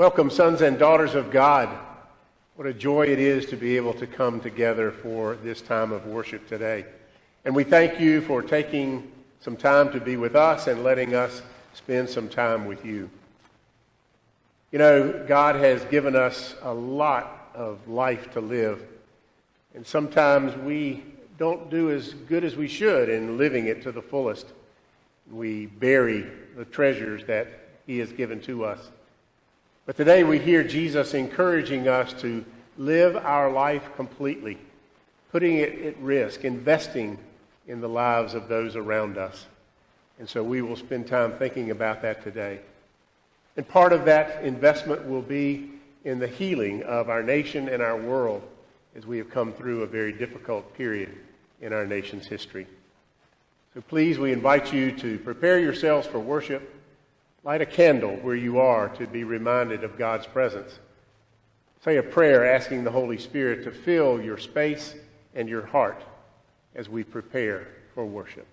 Welcome, sons and daughters of God. What a joy it is to be able to come together for this time of worship today. And we thank you for taking some time to be with us and letting us spend some time with you. You know, God has given us a lot of life to live, and sometimes we don't do as good as we should in living it to the fullest. We bury the treasures that He has given to us. But today we hear Jesus encouraging us to live our life completely, putting it at risk, investing in the lives of those around us. And so we will spend time thinking about that today. And part of that investment will be in the healing of our nation and our world as we have come through a very difficult period in our nation's history. So please, we invite you to prepare yourselves for worship. Light a candle where you are to be reminded of God's presence. Say a prayer asking the Holy Spirit to fill your space and your heart as we prepare for worship.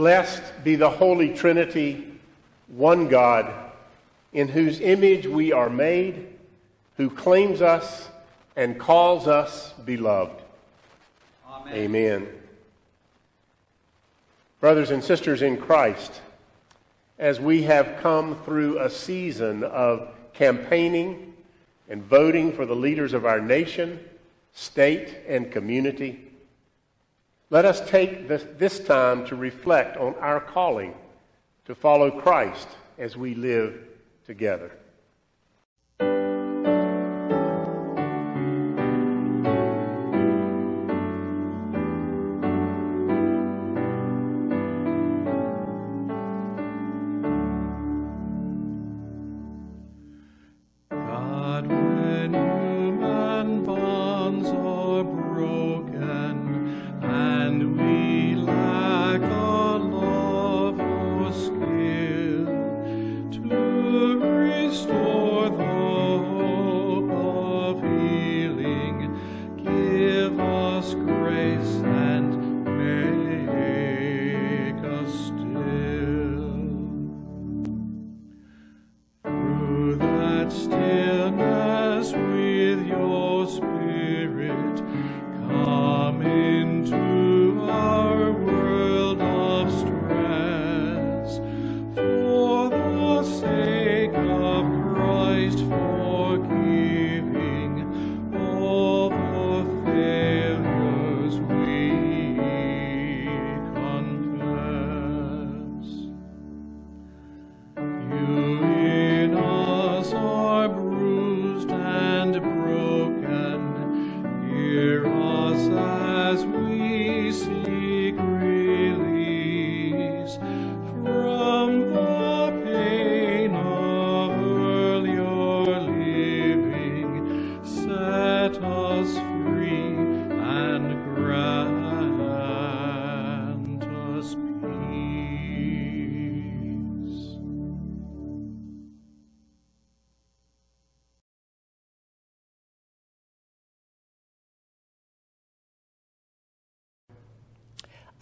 Blessed be the Holy Trinity, one God, in whose image we are made, who claims us and calls us beloved. Amen. Amen. Brothers and sisters in Christ, as we have come through a season of campaigning and voting for the leaders of our nation, state, and community, let us take this, this time to reflect on our calling to follow Christ as we live together.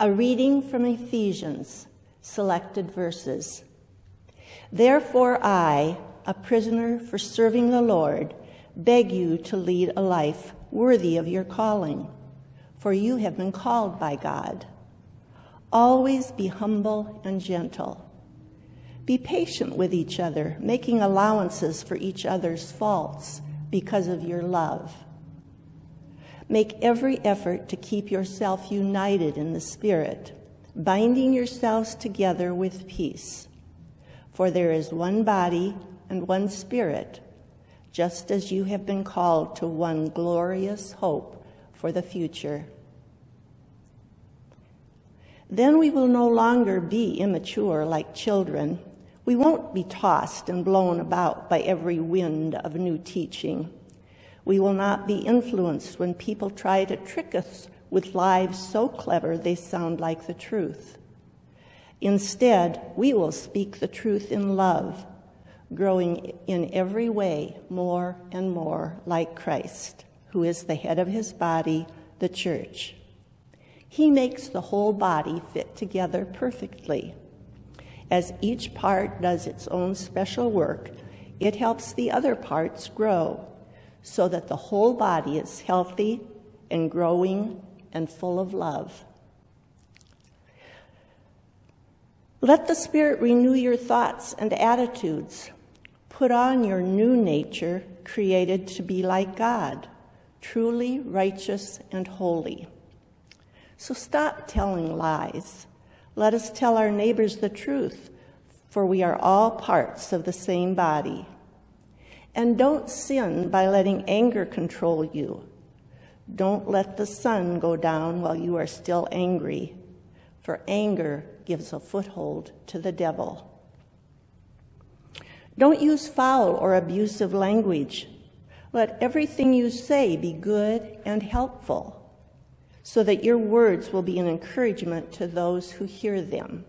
A reading from Ephesians, selected verses. Therefore, I, a prisoner for serving the Lord, beg you to lead a life worthy of your calling, for you have been called by God. Always be humble and gentle. Be patient with each other, making allowances for each other's faults because of your love. Make every effort to keep yourself united in the Spirit, binding yourselves together with peace. For there is one body and one Spirit, just as you have been called to one glorious hope for the future. Then we will no longer be immature like children. We won't be tossed and blown about by every wind of new teaching we will not be influenced when people try to trick us with lies so clever they sound like the truth. Instead, we will speak the truth in love, growing in every way more and more like Christ, who is the head of his body, the church. He makes the whole body fit together perfectly. As each part does its own special work, it helps the other parts grow so that the whole body is healthy and growing and full of love. Let the Spirit renew your thoughts and attitudes. Put on your new nature, created to be like God, truly righteous and holy. So stop telling lies. Let us tell our neighbors the truth, for we are all parts of the same body. And don't sin by letting anger control you. Don't let the sun go down while you are still angry, for anger gives a foothold to the devil. Don't use foul or abusive language. Let everything you say be good and helpful, so that your words will be an encouragement to those who hear them.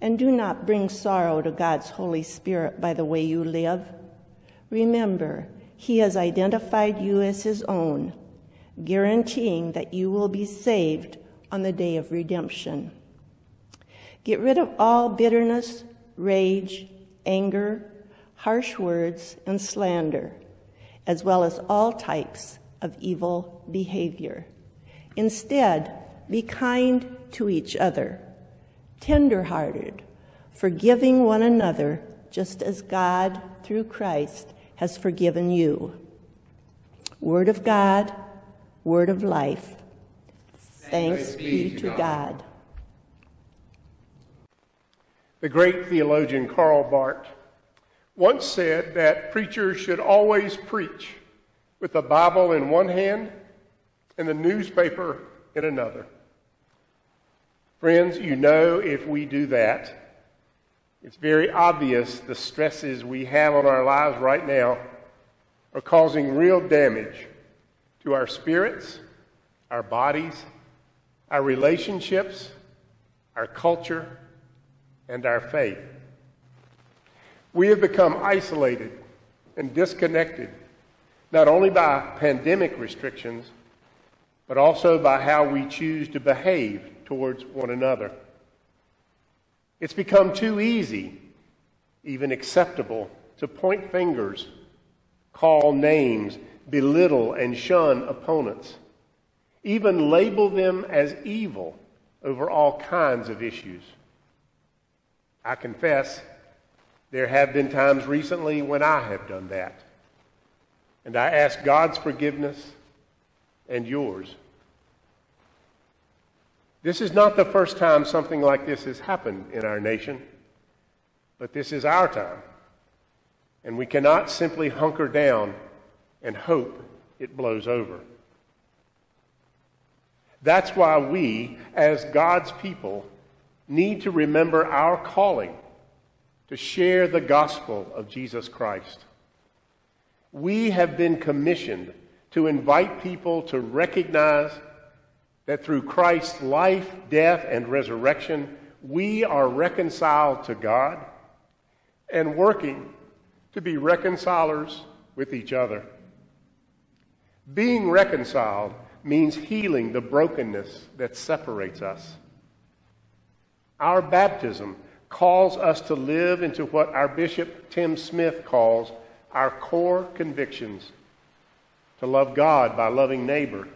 And do not bring sorrow to God's Holy Spirit by the way you live Remember, He has identified you as His own, guaranteeing that you will be saved on the day of redemption. Get rid of all bitterness, rage, anger, harsh words, and slander, as well as all types of evil behavior. Instead, be kind to each other, tender-hearted, forgiving one another, just as God, through Christ, has forgiven you. Word of God, word of life. Thanks, be to God. The great theologian Karl Barth once said that preachers should always preach with the Bible in one hand and the newspaper in another. Friends, you know if we do that, it's very obvious the stresses we have on our lives right now are causing real damage to our spirits, our bodies, our relationships, our culture, and our faith. We have become isolated and disconnected, not only by pandemic restrictions, but also by how we choose to behave towards one another. It's become too easy, even acceptable, to point fingers, call names, belittle and shun opponents, even label them as evil over all kinds of issues. I confess, there have been times recently when I have done that. And I ask God's forgiveness and yours. This is not the first time something like this has happened in our nation, but this is our time. And we cannot simply hunker down and hope it blows over. That's why we, as God's people, need to remember our calling to share the gospel of Jesus Christ. We have been commissioned to invite people to recognize that through Christ's life, death, and resurrection, we are reconciled to God and working to be reconcilers with each other. Being reconciled means healing the brokenness that separates us. Our baptism calls us to live into what our Bishop Tim Smith calls our core convictions to love God by loving neighbor,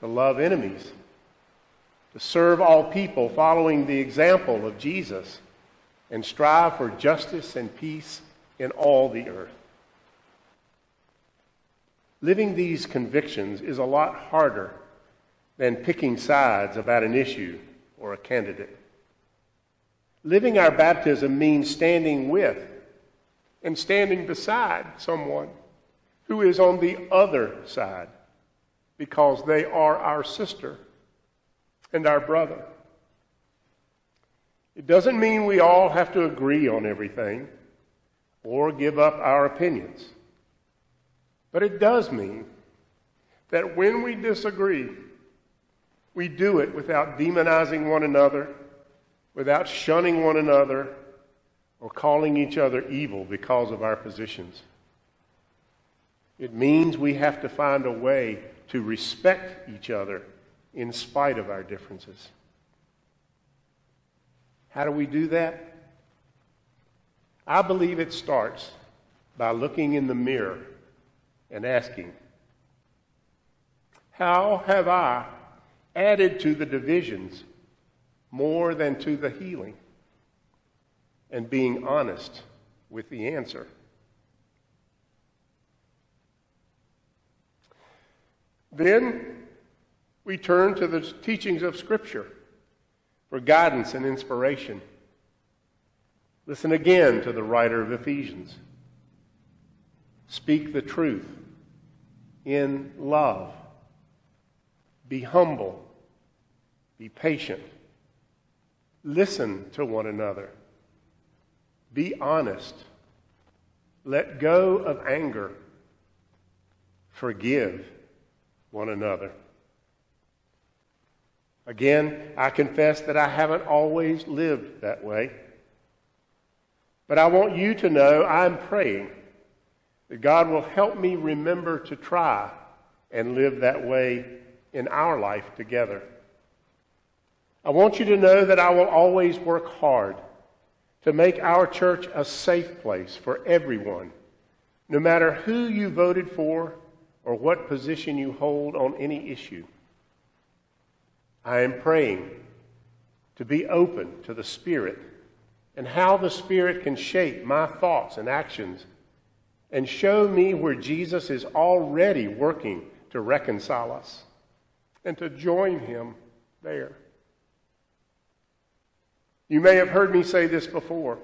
to love enemies, to serve all people following the example of Jesus, and strive for justice and peace in all the earth. Living these convictions is a lot harder than picking sides about an issue or a candidate. Living our baptism means standing with and standing beside someone who is on the other side because they are our sister and our brother. It doesn't mean we all have to agree on everything or give up our opinions. But it does mean that when we disagree, we do it without demonizing one another without shunning one another or calling each other evil because of our positions. It means we have to find a way to respect each other in spite of our differences. How do we do that? I believe it starts by looking in the mirror and asking, How have I added to the divisions more than to the healing and being honest with the answer. Then we turn to the teachings of Scripture for guidance and inspiration. Listen again to the writer of Ephesians. Speak the truth in love. Be humble. Be patient Listen to one another. Be honest. Let go of anger. Forgive one another. Again, I confess that I haven't always lived that way. But I want you to know I'm praying that God will help me remember to try and live that way in our life together. I want you to know that I will always work hard to make our church a safe place for everyone, no matter who you voted for or what position you hold on any issue. I am praying to be open to the Spirit and how the Spirit can shape my thoughts and actions and show me where Jesus is already working to reconcile us and to join Him there. You may have heard me say this before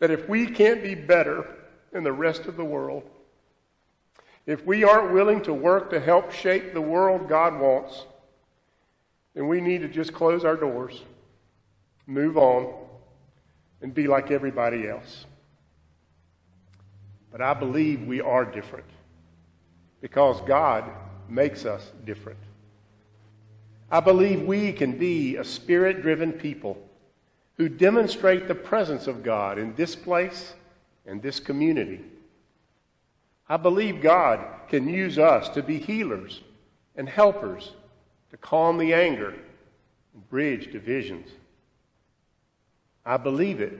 that if we can't be better than the rest of the world, if we aren't willing to work to help shape the world God wants, then we need to just close our doors, move on, and be like everybody else. But I believe we are different because God makes us different. I believe we can be a spirit driven people who demonstrate the presence of God in this place and this community. I believe God can use us to be healers and helpers to calm the anger and bridge divisions. I believe it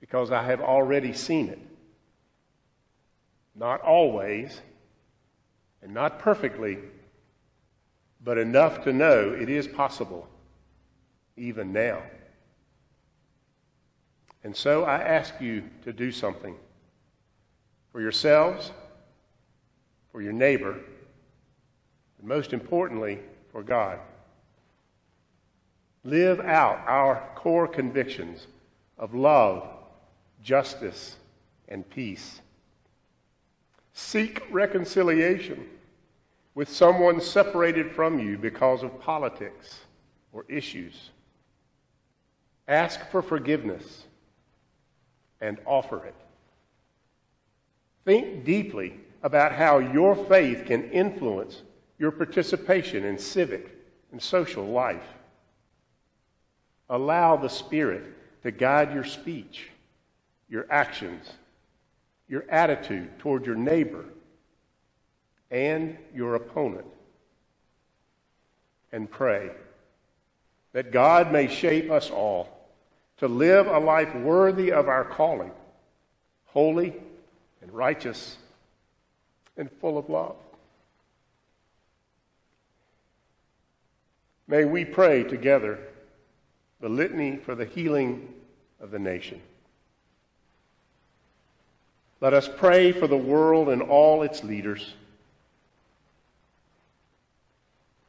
because I have already seen it. Not always, and not perfectly, but enough to know it is possible, even now. And so I ask you to do something for yourselves, for your neighbor, and most importantly, for God. Live out our core convictions of love, justice, and peace. Seek reconciliation with someone separated from you because of politics or issues. Ask for forgiveness and offer it. Think deeply about how your faith can influence your participation in civic and social life. Allow the Spirit to guide your speech, your actions, your attitude toward your neighbor and your opponent. And pray that God may shape us all to live a life worthy of our calling, holy and righteous and full of love. May we pray together the litany for the healing of the nation. Let us pray for the world and all its leaders.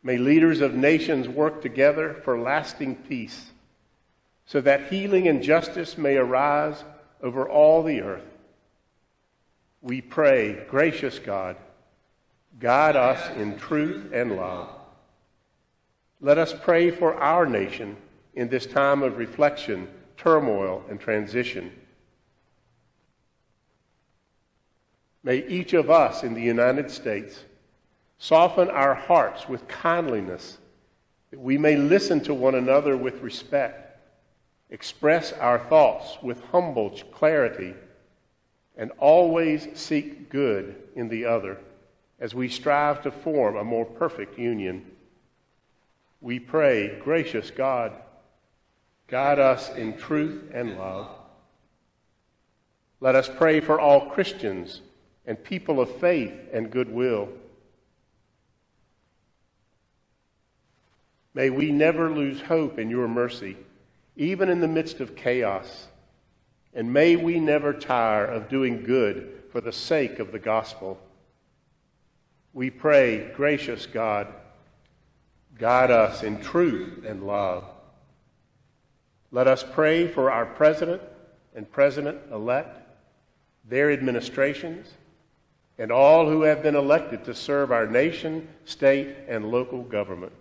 May leaders of nations work together for lasting peace so that healing and justice may arise over all the earth. We pray, gracious God, guide us in truth and love. Let us pray for our nation in this time of reflection, turmoil, and transition. May each of us in the United States soften our hearts with kindliness that we may listen to one another with respect, express our thoughts with humble clarity, and always seek good in the other as we strive to form a more perfect union. We pray, gracious God, Guide us in truth and love. Let us pray for all Christians and people of faith and goodwill. May we never lose hope in your mercy, even in the midst of chaos. And may we never tire of doing good for the sake of the gospel. We pray, gracious God, guide us in truth and love. Let us pray for our president and president elect, their administrations, and all who have been elected to serve our nation, state, and local government.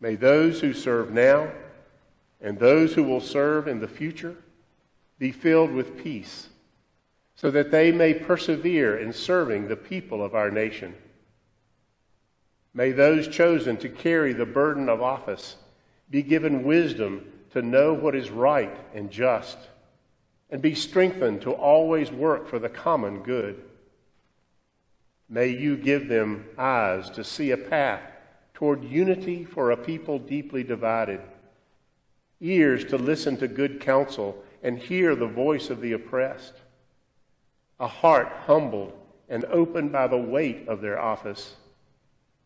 May those who serve now and those who will serve in the future be filled with peace so that they may persevere in serving the people of our nation. May those chosen to carry the burden of office be given wisdom to know what is right and just, and be strengthened to always work for the common good. May you give them eyes to see a path toward unity for a people deeply divided, ears to listen to good counsel and hear the voice of the oppressed, a heart humbled and opened by the weight of their office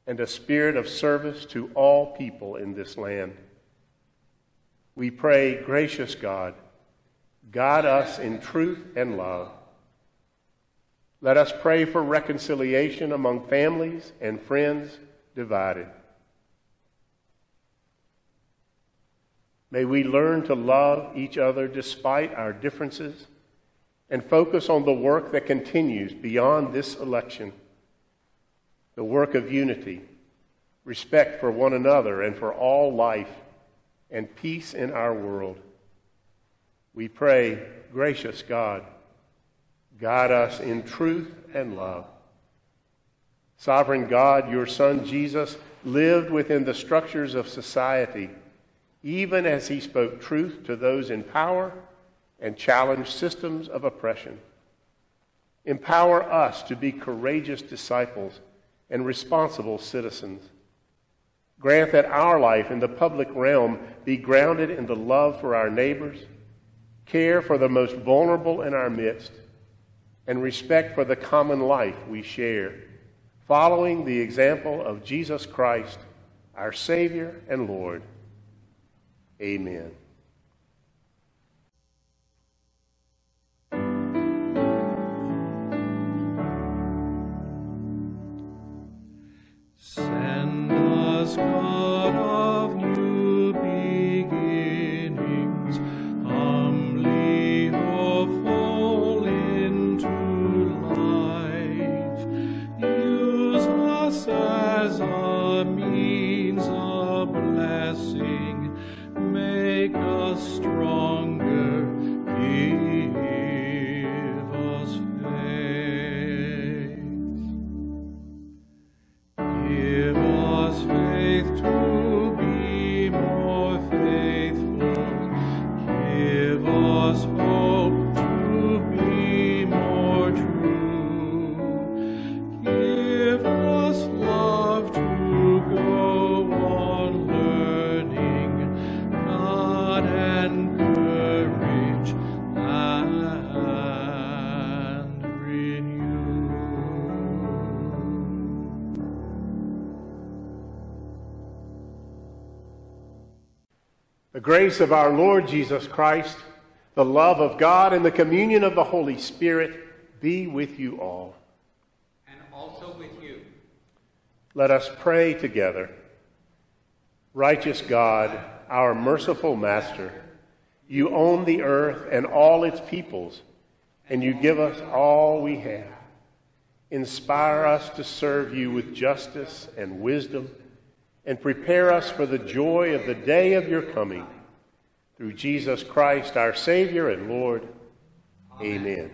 and a spirit of service to all people in this land. We pray, gracious God, guide us in truth and love. Let us pray for reconciliation among families and friends divided. May we learn to love each other despite our differences and focus on the work that continues beyond this election the work of unity, respect for one another and for all life, and peace in our world. We pray, gracious God, guide us in truth and love. Sovereign God, your Son Jesus lived within the structures of society, even as he spoke truth to those in power and challenged systems of oppression. Empower us to be courageous disciples and responsible citizens. Grant that our life in the public realm be grounded in the love for our neighbors, care for the most vulnerable in our midst, and respect for the common life we share, following the example of Jesus Christ, our Savior and Lord. Amen. Grace of our Lord Jesus Christ, the love of God, and the communion of the Holy Spirit be with you all. And also with you. Let us pray together. Righteous God, our merciful Master, you own the earth and all its peoples, and you give us all we have. Inspire us to serve you with justice and wisdom and prepare us for the joy of the day of your coming. Through Jesus Christ, our Savior and Lord. Amen. Amen.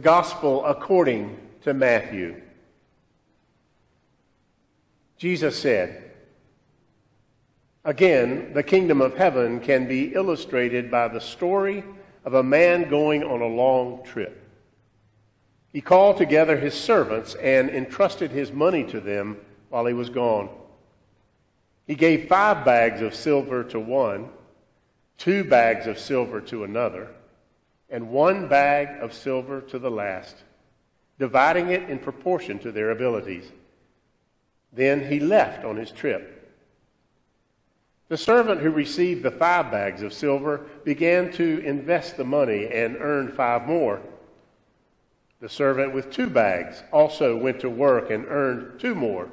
The Gospel according to Matthew. Jesus said, Again, the kingdom of heaven can be illustrated by the story of a man going on a long trip. He called together his servants and entrusted his money to them while he was gone. He gave five bags of silver to one, two bags of silver to another and one bag of silver to the last, dividing it in proportion to their abilities. Then he left on his trip. The servant who received the five bags of silver began to invest the money and earned five more. The servant with two bags also went to work and earned two more.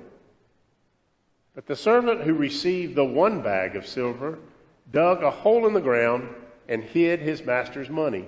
But the servant who received the one bag of silver dug a hole in the ground and hid his master's money.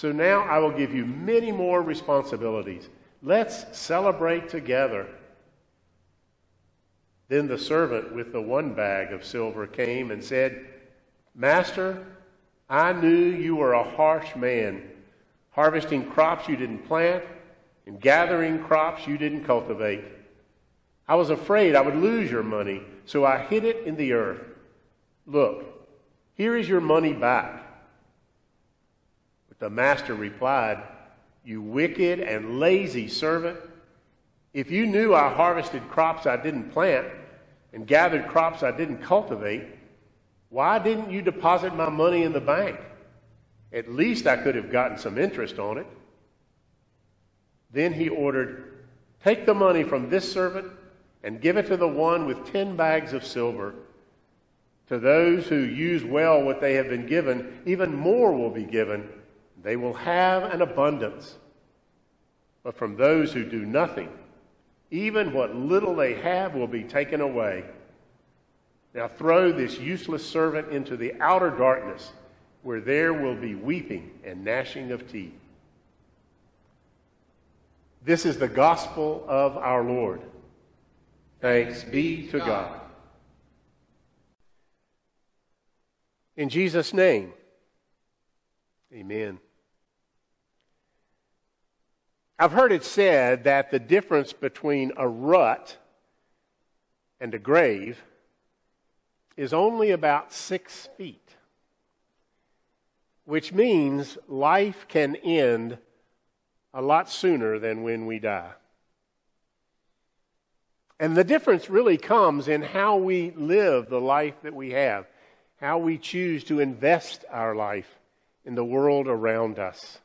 so now I will give you many more responsibilities. Let's celebrate together. Then the servant with the one bag of silver came and said, Master, I knew you were a harsh man, harvesting crops you didn't plant and gathering crops you didn't cultivate. I was afraid I would lose your money, so I hid it in the earth. Look, here is your money back. The master replied, You wicked and lazy servant. If you knew I harvested crops I didn't plant and gathered crops I didn't cultivate, why didn't you deposit my money in the bank? At least I could have gotten some interest on it. Then he ordered, Take the money from this servant and give it to the one with ten bags of silver. To those who use well what they have been given, even more will be given. They will have an abundance. But from those who do nothing, even what little they have will be taken away. Now throw this useless servant into the outer darkness, where there will be weeping and gnashing of teeth. This is the gospel of our Lord. Thanks be to God. In Jesus' name, amen. I've heard it said that the difference between a rut and a grave is only about six feet, which means life can end a lot sooner than when we die. And the difference really comes in how we live the life that we have, how we choose to invest our life in the world around us.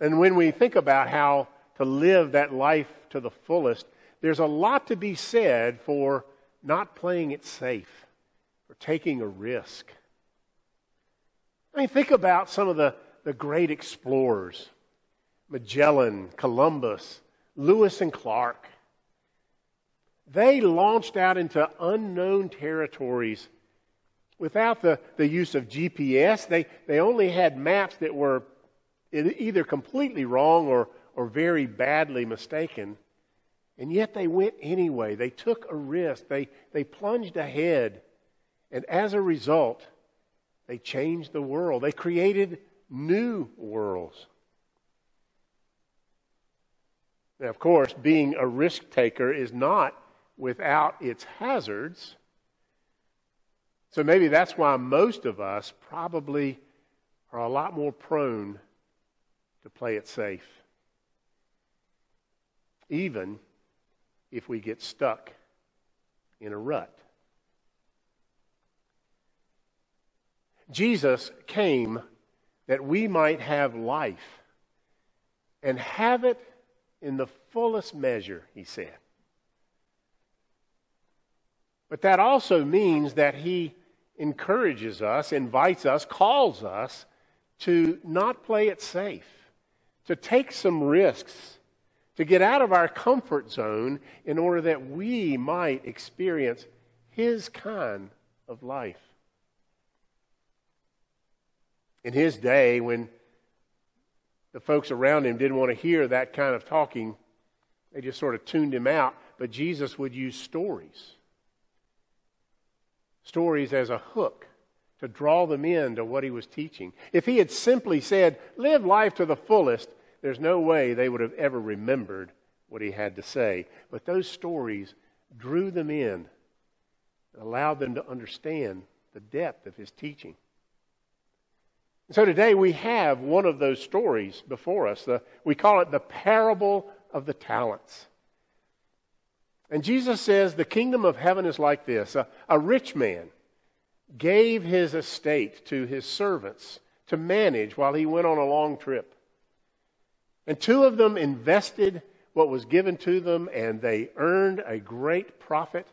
And when we think about how to live that life to the fullest, there's a lot to be said for not playing it safe for taking a risk. I mean, think about some of the, the great explorers Magellan, Columbus, Lewis and Clark. They launched out into unknown territories without the, the use of GPS. They, they only had maps that were either completely wrong or, or very badly mistaken. And yet they went anyway. They took a risk. They, they plunged ahead. And as a result, they changed the world. They created new worlds. Now, of course, being a risk taker is not without its hazards. So maybe that's why most of us probably are a lot more prone to play it safe. Even if we get stuck in a rut. Jesus came that we might have life and have it in the fullest measure, he said. But that also means that he encourages us, invites us, calls us to not play it safe, to take some risks to get out of our comfort zone in order that we might experience His kind of life. In His day, when the folks around him didn't want to hear that kind of talking. They just sort of tuned him out. But Jesus would use stories. Stories as a hook to draw them into what he was teaching. If he had simply said, live life to the fullest, there's no way they would have ever remembered what he had to say. But those stories drew them in, allowed them to understand the depth of his teaching. so today we have one of those stories before us. The, we call it the parable of the talents. And Jesus says the kingdom of heaven is like this a, a rich man gave his estate to his servants to manage while he went on a long trip. And two of them invested what was given to them, and they earned a great profit.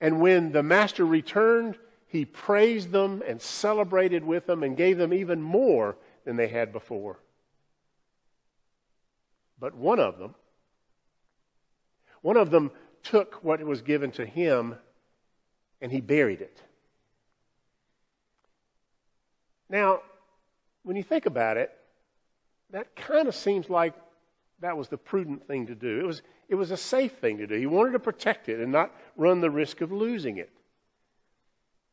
And when the master returned, he praised them and celebrated with them and gave them even more than they had before. But one of them, one of them took what was given to him and he buried it. Now, when you think about it, that kind of seems like that was the prudent thing to do. It was, it was a safe thing to do. He wanted to protect it and not run the risk of losing it.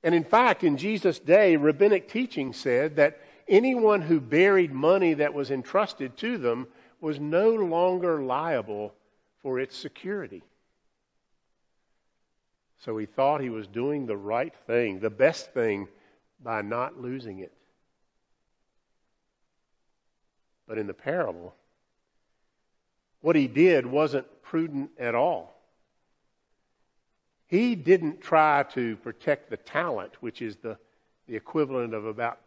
And in fact, in Jesus' day, rabbinic teaching said that anyone who buried money that was entrusted to them was no longer liable for its security. So he thought he was doing the right thing, the best thing, by not losing it. But in the parable, what he did wasn't prudent at all. He didn't try to protect the talent, which is the, the equivalent of about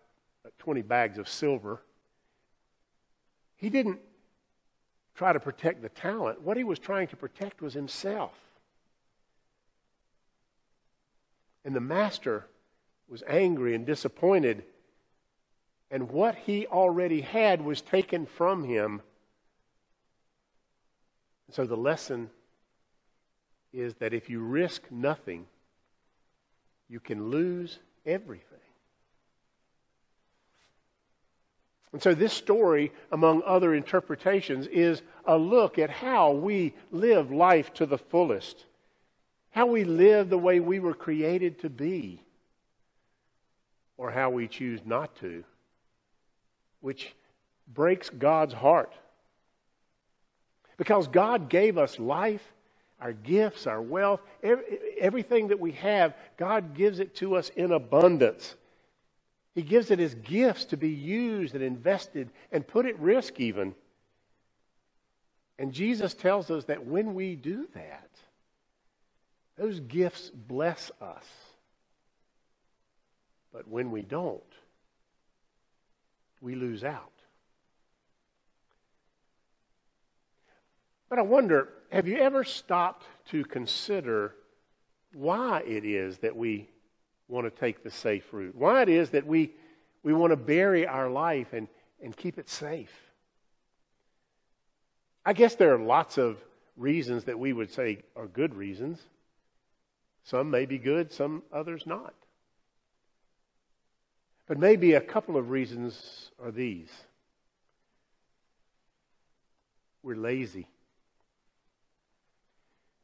20 bags of silver. He didn't try to protect the talent. What he was trying to protect was himself. And the master was angry and disappointed. And what he already had was taken from him. So the lesson is that if you risk nothing, you can lose everything. And so, this story, among other interpretations, is a look at how we live life to the fullest how we live the way we were created to be, or how we choose not to, which breaks God's heart. Because God gave us life, our gifts, our wealth, everything that we have, God gives it to us in abundance. He gives it as gifts to be used and invested and put at risk, even. And Jesus tells us that when we do that, those gifts bless us. But when we don't, we lose out. But I wonder have you ever stopped to consider why it is that we want to take the safe route? Why it is that we, we want to bury our life and, and keep it safe? I guess there are lots of reasons that we would say are good reasons. Some may be good, some others not. But maybe a couple of reasons are these we're lazy.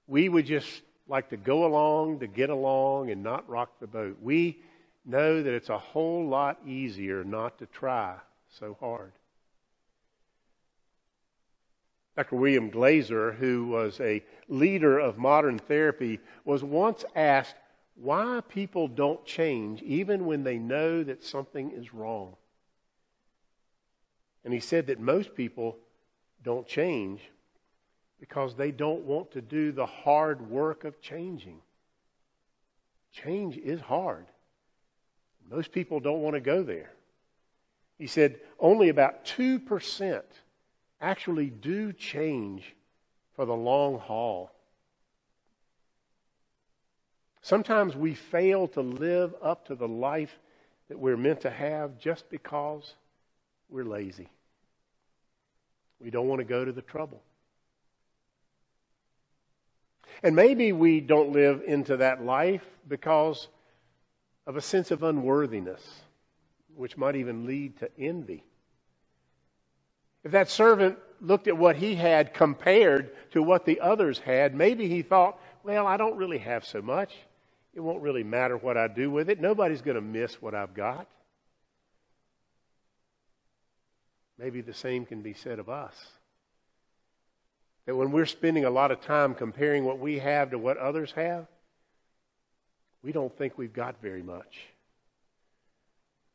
We would just like to go along to get along and not rock the boat. We know that it's a whole lot easier not to try so hard. Dr. William Glasser, who was a leader of modern therapy, was once asked why people don't change even when they know that something is wrong. And he said that most people don't change because they don't want to do the hard work of changing. Change is hard. Most people don't want to go there. He said only about 2% actually do change for the long haul. Sometimes we fail to live up to the life that we're meant to have just because we're lazy. We don't want to go to the trouble. And maybe we don't live into that life because of a sense of unworthiness, which might even lead to envy. If that servant looked at what he had compared to what the others had, maybe he thought, well, I don't really have so much. It won't really matter what I do with it. Nobody's going to miss what I've got. Maybe the same can be said of us. That when we're spending a lot of time comparing what we have to what others have, we don't think we've got very much.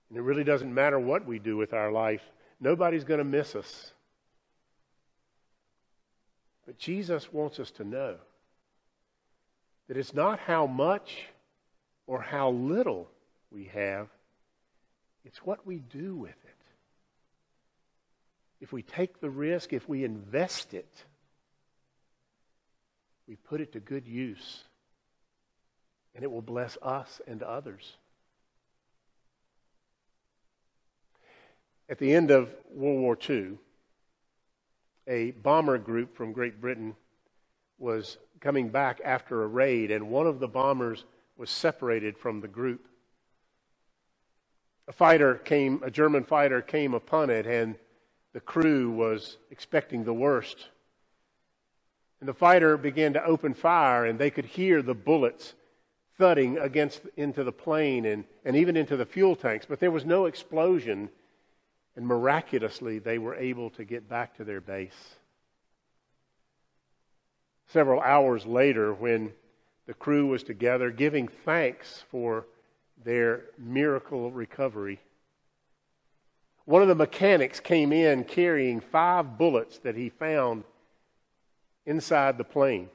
And it really doesn't matter what we do with our life, nobody's going to miss us. But Jesus wants us to know that it's not how much or how little we have, it's what we do with it. If we take the risk, if we invest it, we put it to good use, and it will bless us and others. At the end of World War II, a bomber group from Great Britain was coming back after a raid, and one of the bombers was separated from the group. A fighter came, a German fighter came upon it, and the crew was expecting the worst. And the fighter began to open fire, and they could hear the bullets thudding against into the plane and, and even into the fuel tanks. But there was no explosion, and miraculously they were able to get back to their base. Several hours later, when the crew was together giving thanks for their miracle recovery, one of the mechanics came in carrying five bullets that he found inside the plane.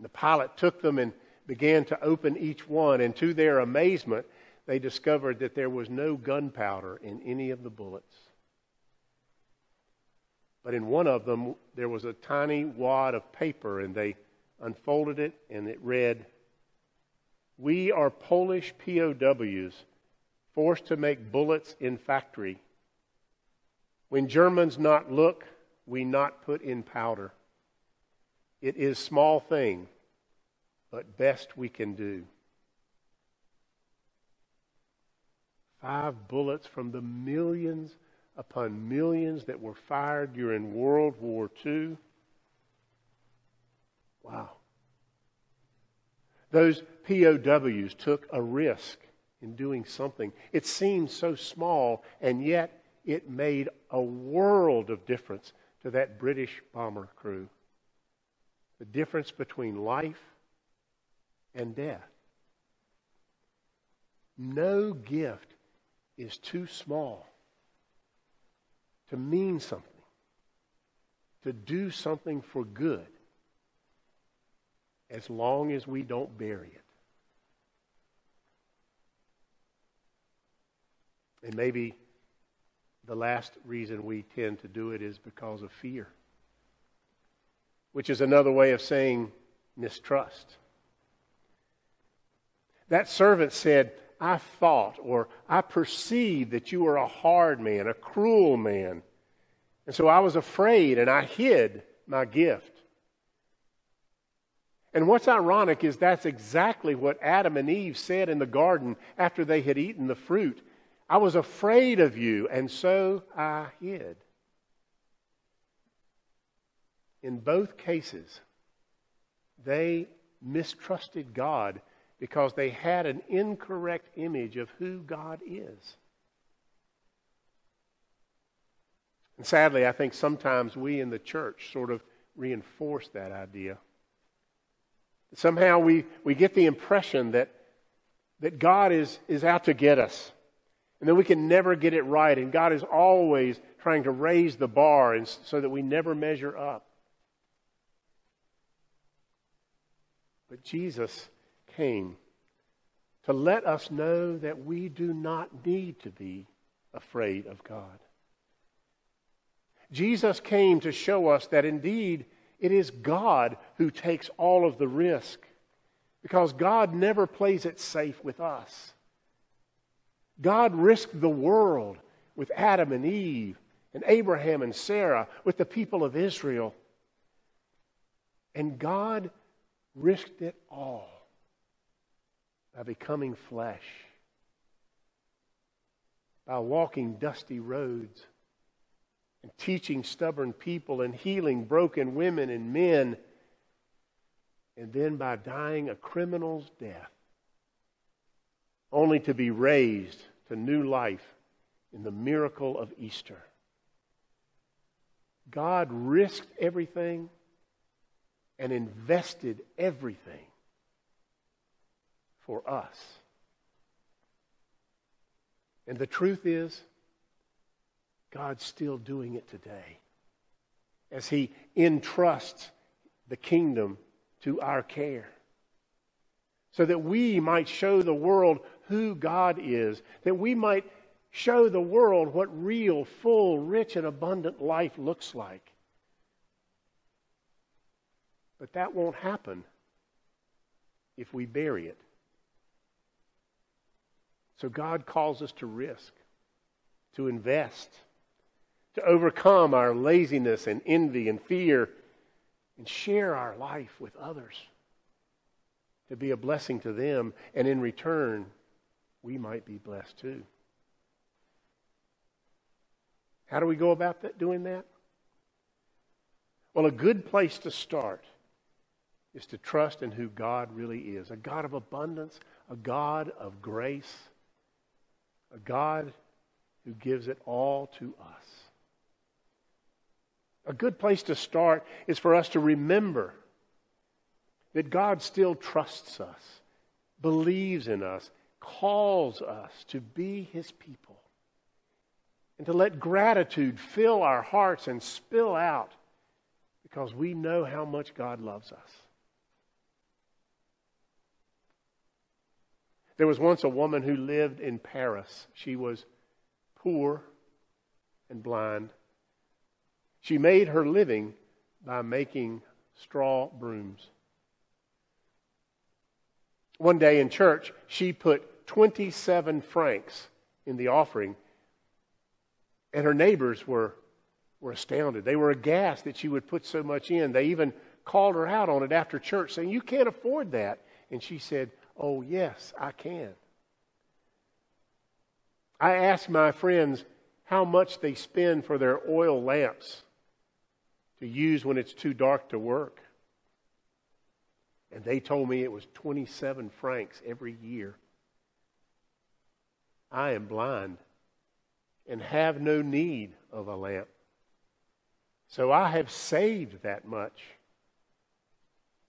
The pilot took them and began to open each one, and to their amazement, they discovered that there was no gunpowder in any of the bullets. But in one of them, there was a tiny wad of paper, and they unfolded it, and it read, We are Polish POWs forced to make bullets in factory. When Germans not look, we not put in powder. It is small thing, but best we can do. Five bullets from the millions upon millions that were fired during World War II. Wow. Those POWs took a risk in doing something. It seemed so small, and yet it made a world of difference to that British bomber crew. The difference between life and death. No gift is too small to mean something, to do something for good, as long as we don't bury it. And maybe the last reason we tend to do it is because of fear, which is another way of saying mistrust. That servant said, I thought or I perceived that you were a hard man, a cruel man. And so I was afraid and I hid my gift. And what's ironic is that's exactly what Adam and Eve said in the garden after they had eaten the fruit. I was afraid of you, and so I hid. In both cases, they mistrusted God because they had an incorrect image of who God is. And sadly, I think sometimes we in the church sort of reinforce that idea. Somehow we, we get the impression that, that God is, is out to get us. And that we can never get it right. And God is always trying to raise the bar and so that we never measure up. But Jesus came to let us know that we do not need to be afraid of God. Jesus came to show us that indeed it is God who takes all of the risk because God never plays it safe with us. God risked the world with Adam and Eve and Abraham and Sarah, with the people of Israel. And God risked it all by becoming flesh, by walking dusty roads, and teaching stubborn people and healing broken women and men, and then by dying a criminal's death, only to be raised to new life in the miracle of Easter. God risked everything and invested everything for us. And the truth is, God's still doing it today as He entrusts the kingdom to our care. So that we might show the world who God is, that we might show the world what real, full, rich, and abundant life looks like. But that won't happen if we bury it. So God calls us to risk, to invest, to overcome our laziness and envy and fear, and share our life with others, to be a blessing to them, and in return, we might be blessed too. How do we go about that, doing that? Well, a good place to start is to trust in who God really is a God of abundance, a God of grace, a God who gives it all to us. A good place to start is for us to remember that God still trusts us, believes in us, calls us to be his people and to let gratitude fill our hearts and spill out because we know how much God loves us. There was once a woman who lived in Paris. She was poor and blind. She made her living by making straw brooms. One day in church, she put 27 francs in the offering and her neighbors were, were astounded. They were aghast that she would put so much in. They even called her out on it after church, saying, You can't afford that. And she said, Oh, yes, I can. I asked my friends how much they spend for their oil lamps to use when it's too dark to work. And they told me it was 27 francs every year. I am blind and have no need of a lamp. So I have saved that much,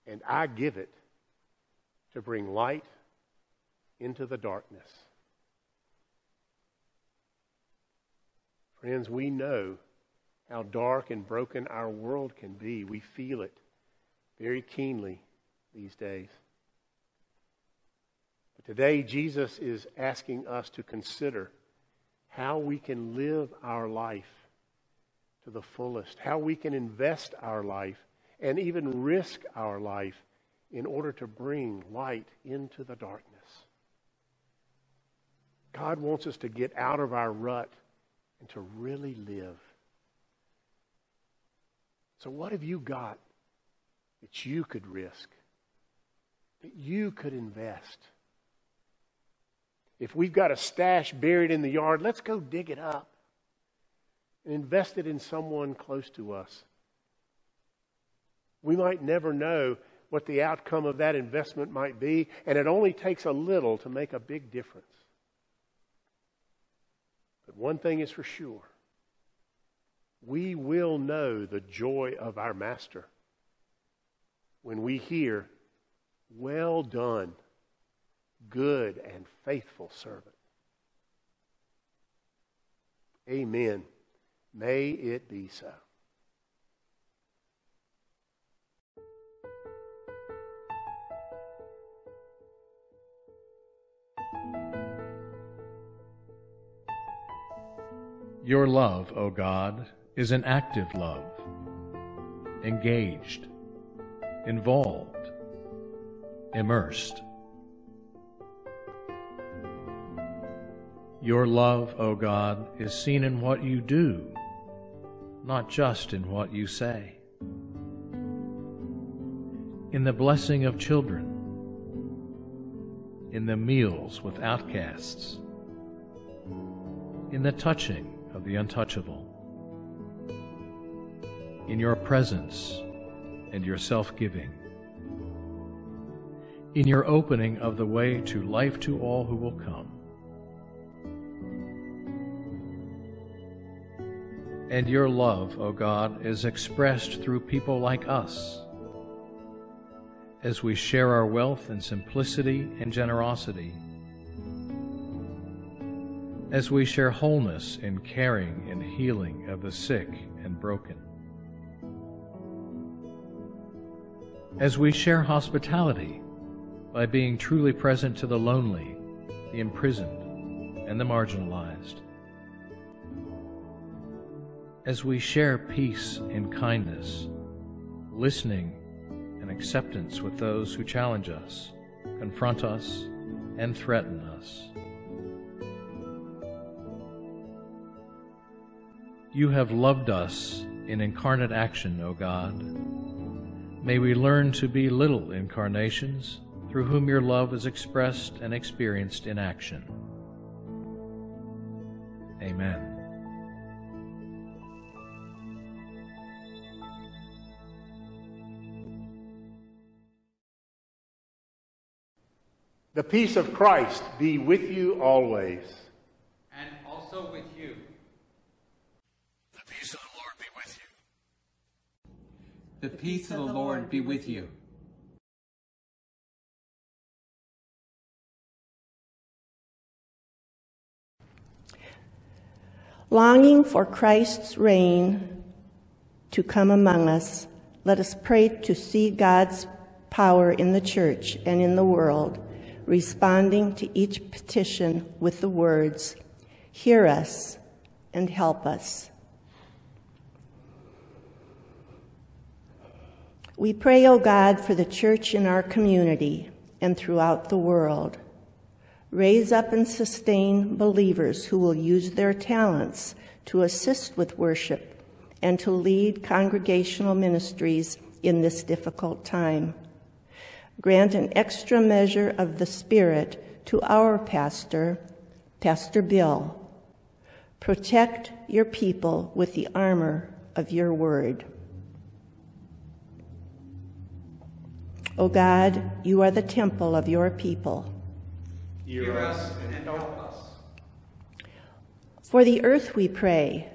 and I give it to bring light into the darkness. Friends, we know how dark and broken our world can be. We feel it very keenly these days. But today, Jesus is asking us to consider how we can live our life to the fullest, how we can invest our life and even risk our life in order to bring light into the darkness. God wants us to get out of our rut and to really live. So, what have you got that you could risk, that you could invest? If we've got a stash buried in the yard, let's go dig it up and invest it in someone close to us. We might never know what the outcome of that investment might be, and it only takes a little to make a big difference. But one thing is for sure we will know the joy of our Master when we hear, Well done good and faithful servant. Amen. May it be so. Your love, O God, is an active love, engaged, involved, immersed. Your love, O God, is seen in what you do, not just in what you say. In the blessing of children, in the meals with outcasts, in the touching the untouchable, in your presence and your self giving, in your opening of the way to life to all who will come. And your love, O God, is expressed through people like us. As we share our wealth in simplicity and generosity, as we share wholeness in caring and healing of the sick and broken, as we share hospitality by being truly present to the lonely, the imprisoned, and the marginalized, as we share peace and kindness, listening and acceptance with those who challenge us, confront us, and threaten us. You have loved us in incarnate action, O God. May we learn to be little incarnations through whom your love is expressed and experienced in action. Amen. The peace of Christ be with you always. and also with you. The peace of the Lord be with you. The peace of the Lord be with you. Longing for Christ's reign to come among us, let us pray to see God's power in the church and in the world, responding to each petition with the words, Hear us and help us. We pray, O God, for the church in our community and throughout the world. Raise up and sustain believers who will use their talents to assist with worship and to lead congregational ministries in this difficult time. Grant an extra measure of the Spirit to our pastor, Pastor Bill. Protect your people with the armor of your word. O God, you are the temple of your people. Hear us and help us. For the earth we pray.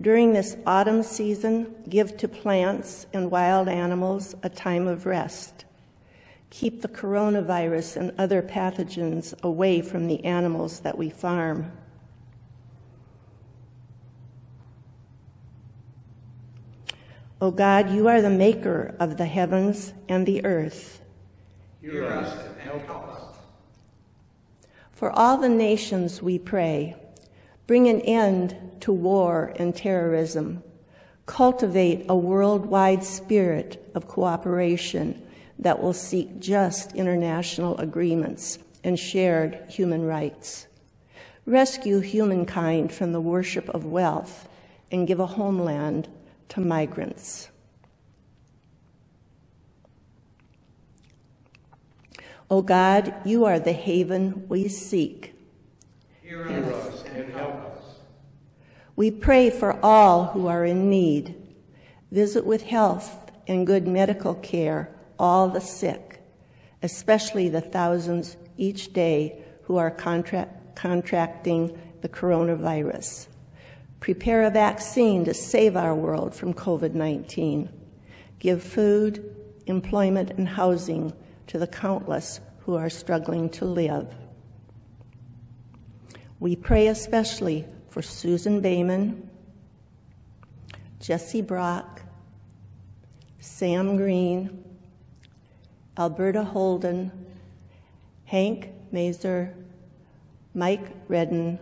During this autumn season, give to plants and wild animals a time of rest. Keep the coronavirus and other pathogens away from the animals that we farm. O God, you are the maker of the heavens and the earth. Hear us and help us. For all the nations we pray, bring an end to war and terrorism. Cultivate a worldwide spirit of cooperation that will seek just international agreements and shared human rights. Rescue humankind from the worship of wealth and give a homeland to migrants. O God, you are the haven we seek. Hear us and help us. We pray for all who are in need. Visit with health and good medical care all the sick, especially the thousands each day who are contra- contracting the coronavirus. Prepare a vaccine to save our world from COVID 19. Give food, employment, and housing to the countless who are struggling to live. We pray especially for Susan Bayman, Jesse Brock, Sam Green, Alberta Holden, Hank Mazer, Mike Redden,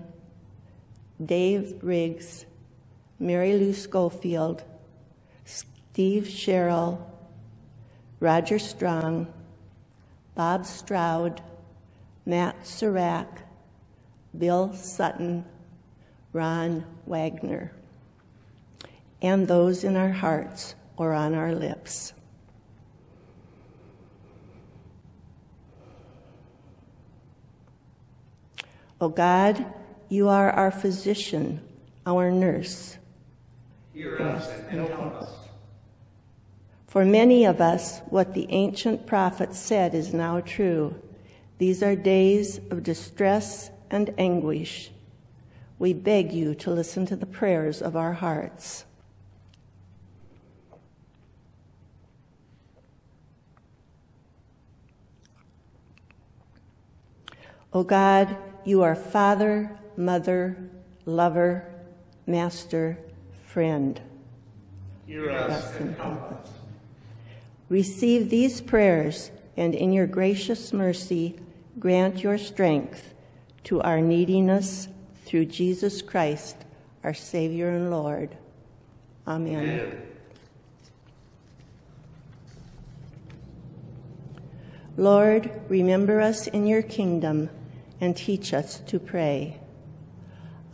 Dave Riggs, Mary Lou Schofield, Steve Sherrill, Roger Strong, Bob Stroud, Matt Serac, Bill Sutton, Ron Wagner, and those in our hearts or on our lips. O God, you are our physician, our nurse. Hear us and help us. For many of us, what the ancient prophets said is now true. These are days of distress and anguish. We beg you to listen to the prayers of our hearts. O God, you are Father, Mother, Lover, Master, Friend. Hear us and help us. Receive these prayers, and in your gracious mercy, grant your strength to our neediness through Jesus Christ, our Savior and Lord. Amen. Amen. Lord, remember us in your kingdom and teach us to pray.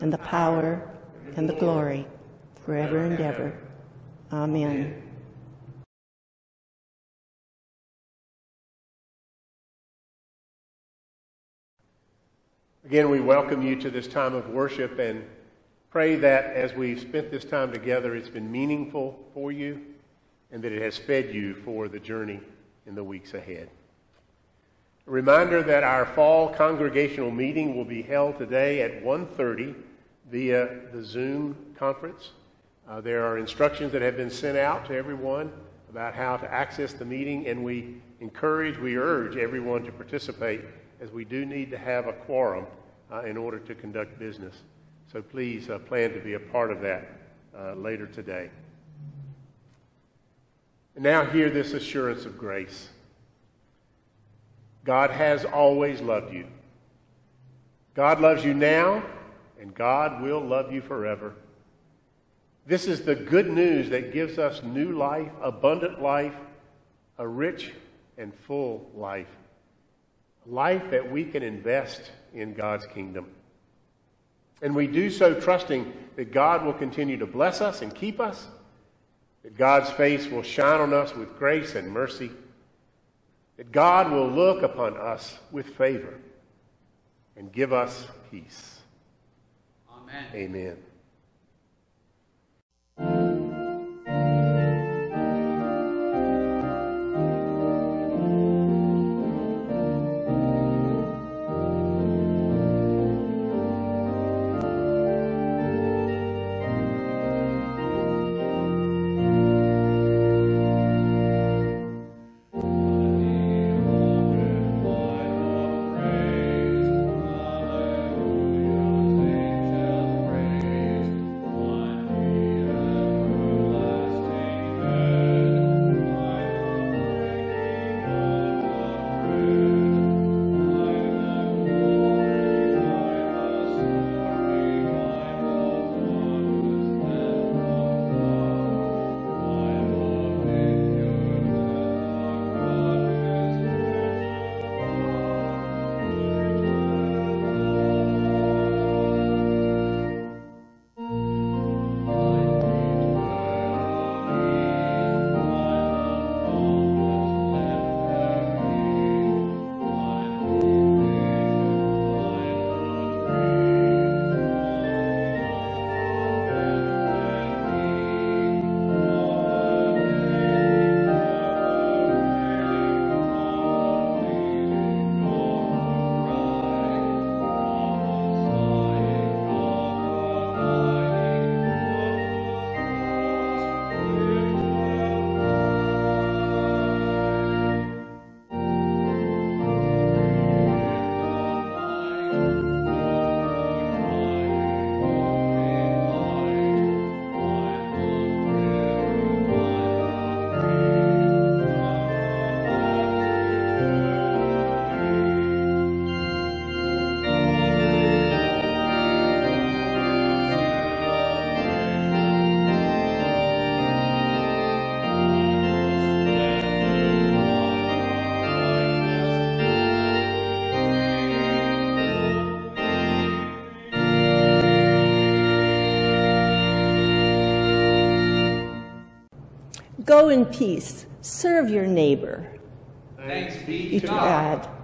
and the power, and the glory, forever and ever. Amen. Again, we welcome you to this time of worship and pray that as we've spent this time together, it's been meaningful for you and that it has fed you for the journey in the weeks ahead. A reminder that our fall congregational meeting will be held today at 1.30 via the Zoom conference. Uh, there are instructions that have been sent out to everyone about how to access the meeting, and we encourage, we urge everyone to participate as we do need to have a quorum uh, in order to conduct business. So please uh, plan to be a part of that uh, later today. And now hear this assurance of grace God has always loved you. God loves you now, and God will love you forever. This is the good news that gives us new life, abundant life, a rich and full life. Life that we can invest in God's kingdom. And we do so trusting that God will continue to bless us and keep us that God's face will shine on us with grace and mercy, that God will look upon us with favor and give us peace. Amen. Amen. Go in peace. Serve your neighbor. Thanks be to God. God.